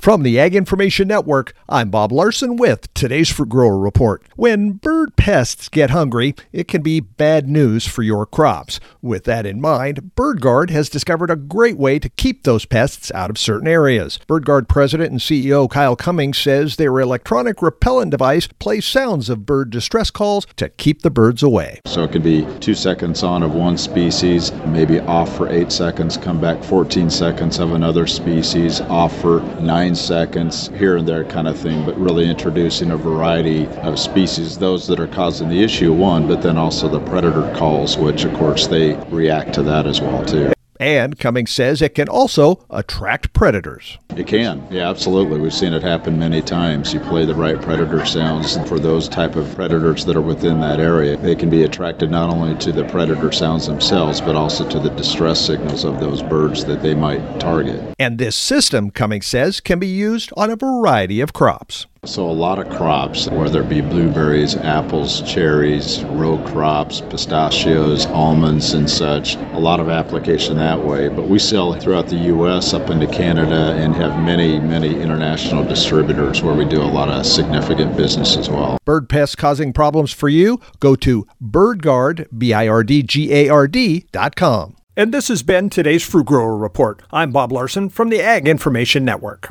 From the Ag Information Network, I'm Bob Larson with today's Fruit Grower Report. When bird pests get hungry, it can be bad news for your crops. With that in mind, Bird Gard has discovered a great way to keep those pests out of certain areas. Bird Gard President and CEO Kyle Cummings says their electronic repellent device plays sounds of bird distress calls to keep the birds away. So it could be two seconds on of one species, maybe off for eight seconds, come back 14 seconds of another species, off for nine nine seconds here and there kind of thing, but really introducing a variety of species, those that are causing the issue, one, but then also the predator calls, which of course they react to that as well too. And Cummings says it can also attract predators. It can, yeah, absolutely. We've seen it happen many times. You play the right predator sounds for those type of predators that are within that area. They can be attracted not only to the predator sounds themselves, but also to the distress signals of those birds that they might target. And this system, Cummings says, can be used on a variety of crops. So, a lot of crops, whether it be blueberries, apples, cherries, row crops, pistachios, almonds, and such, a lot of application that way. But we sell throughout the U.S., up into Canada, and have many, many international distributors where we do a lot of significant business as well. Bird pests causing problems for you? Go to birdgard, B I R D G A R D dot com. And this has been today's Fruit Grower Report. I'm Bob Larson from the Ag Information Network.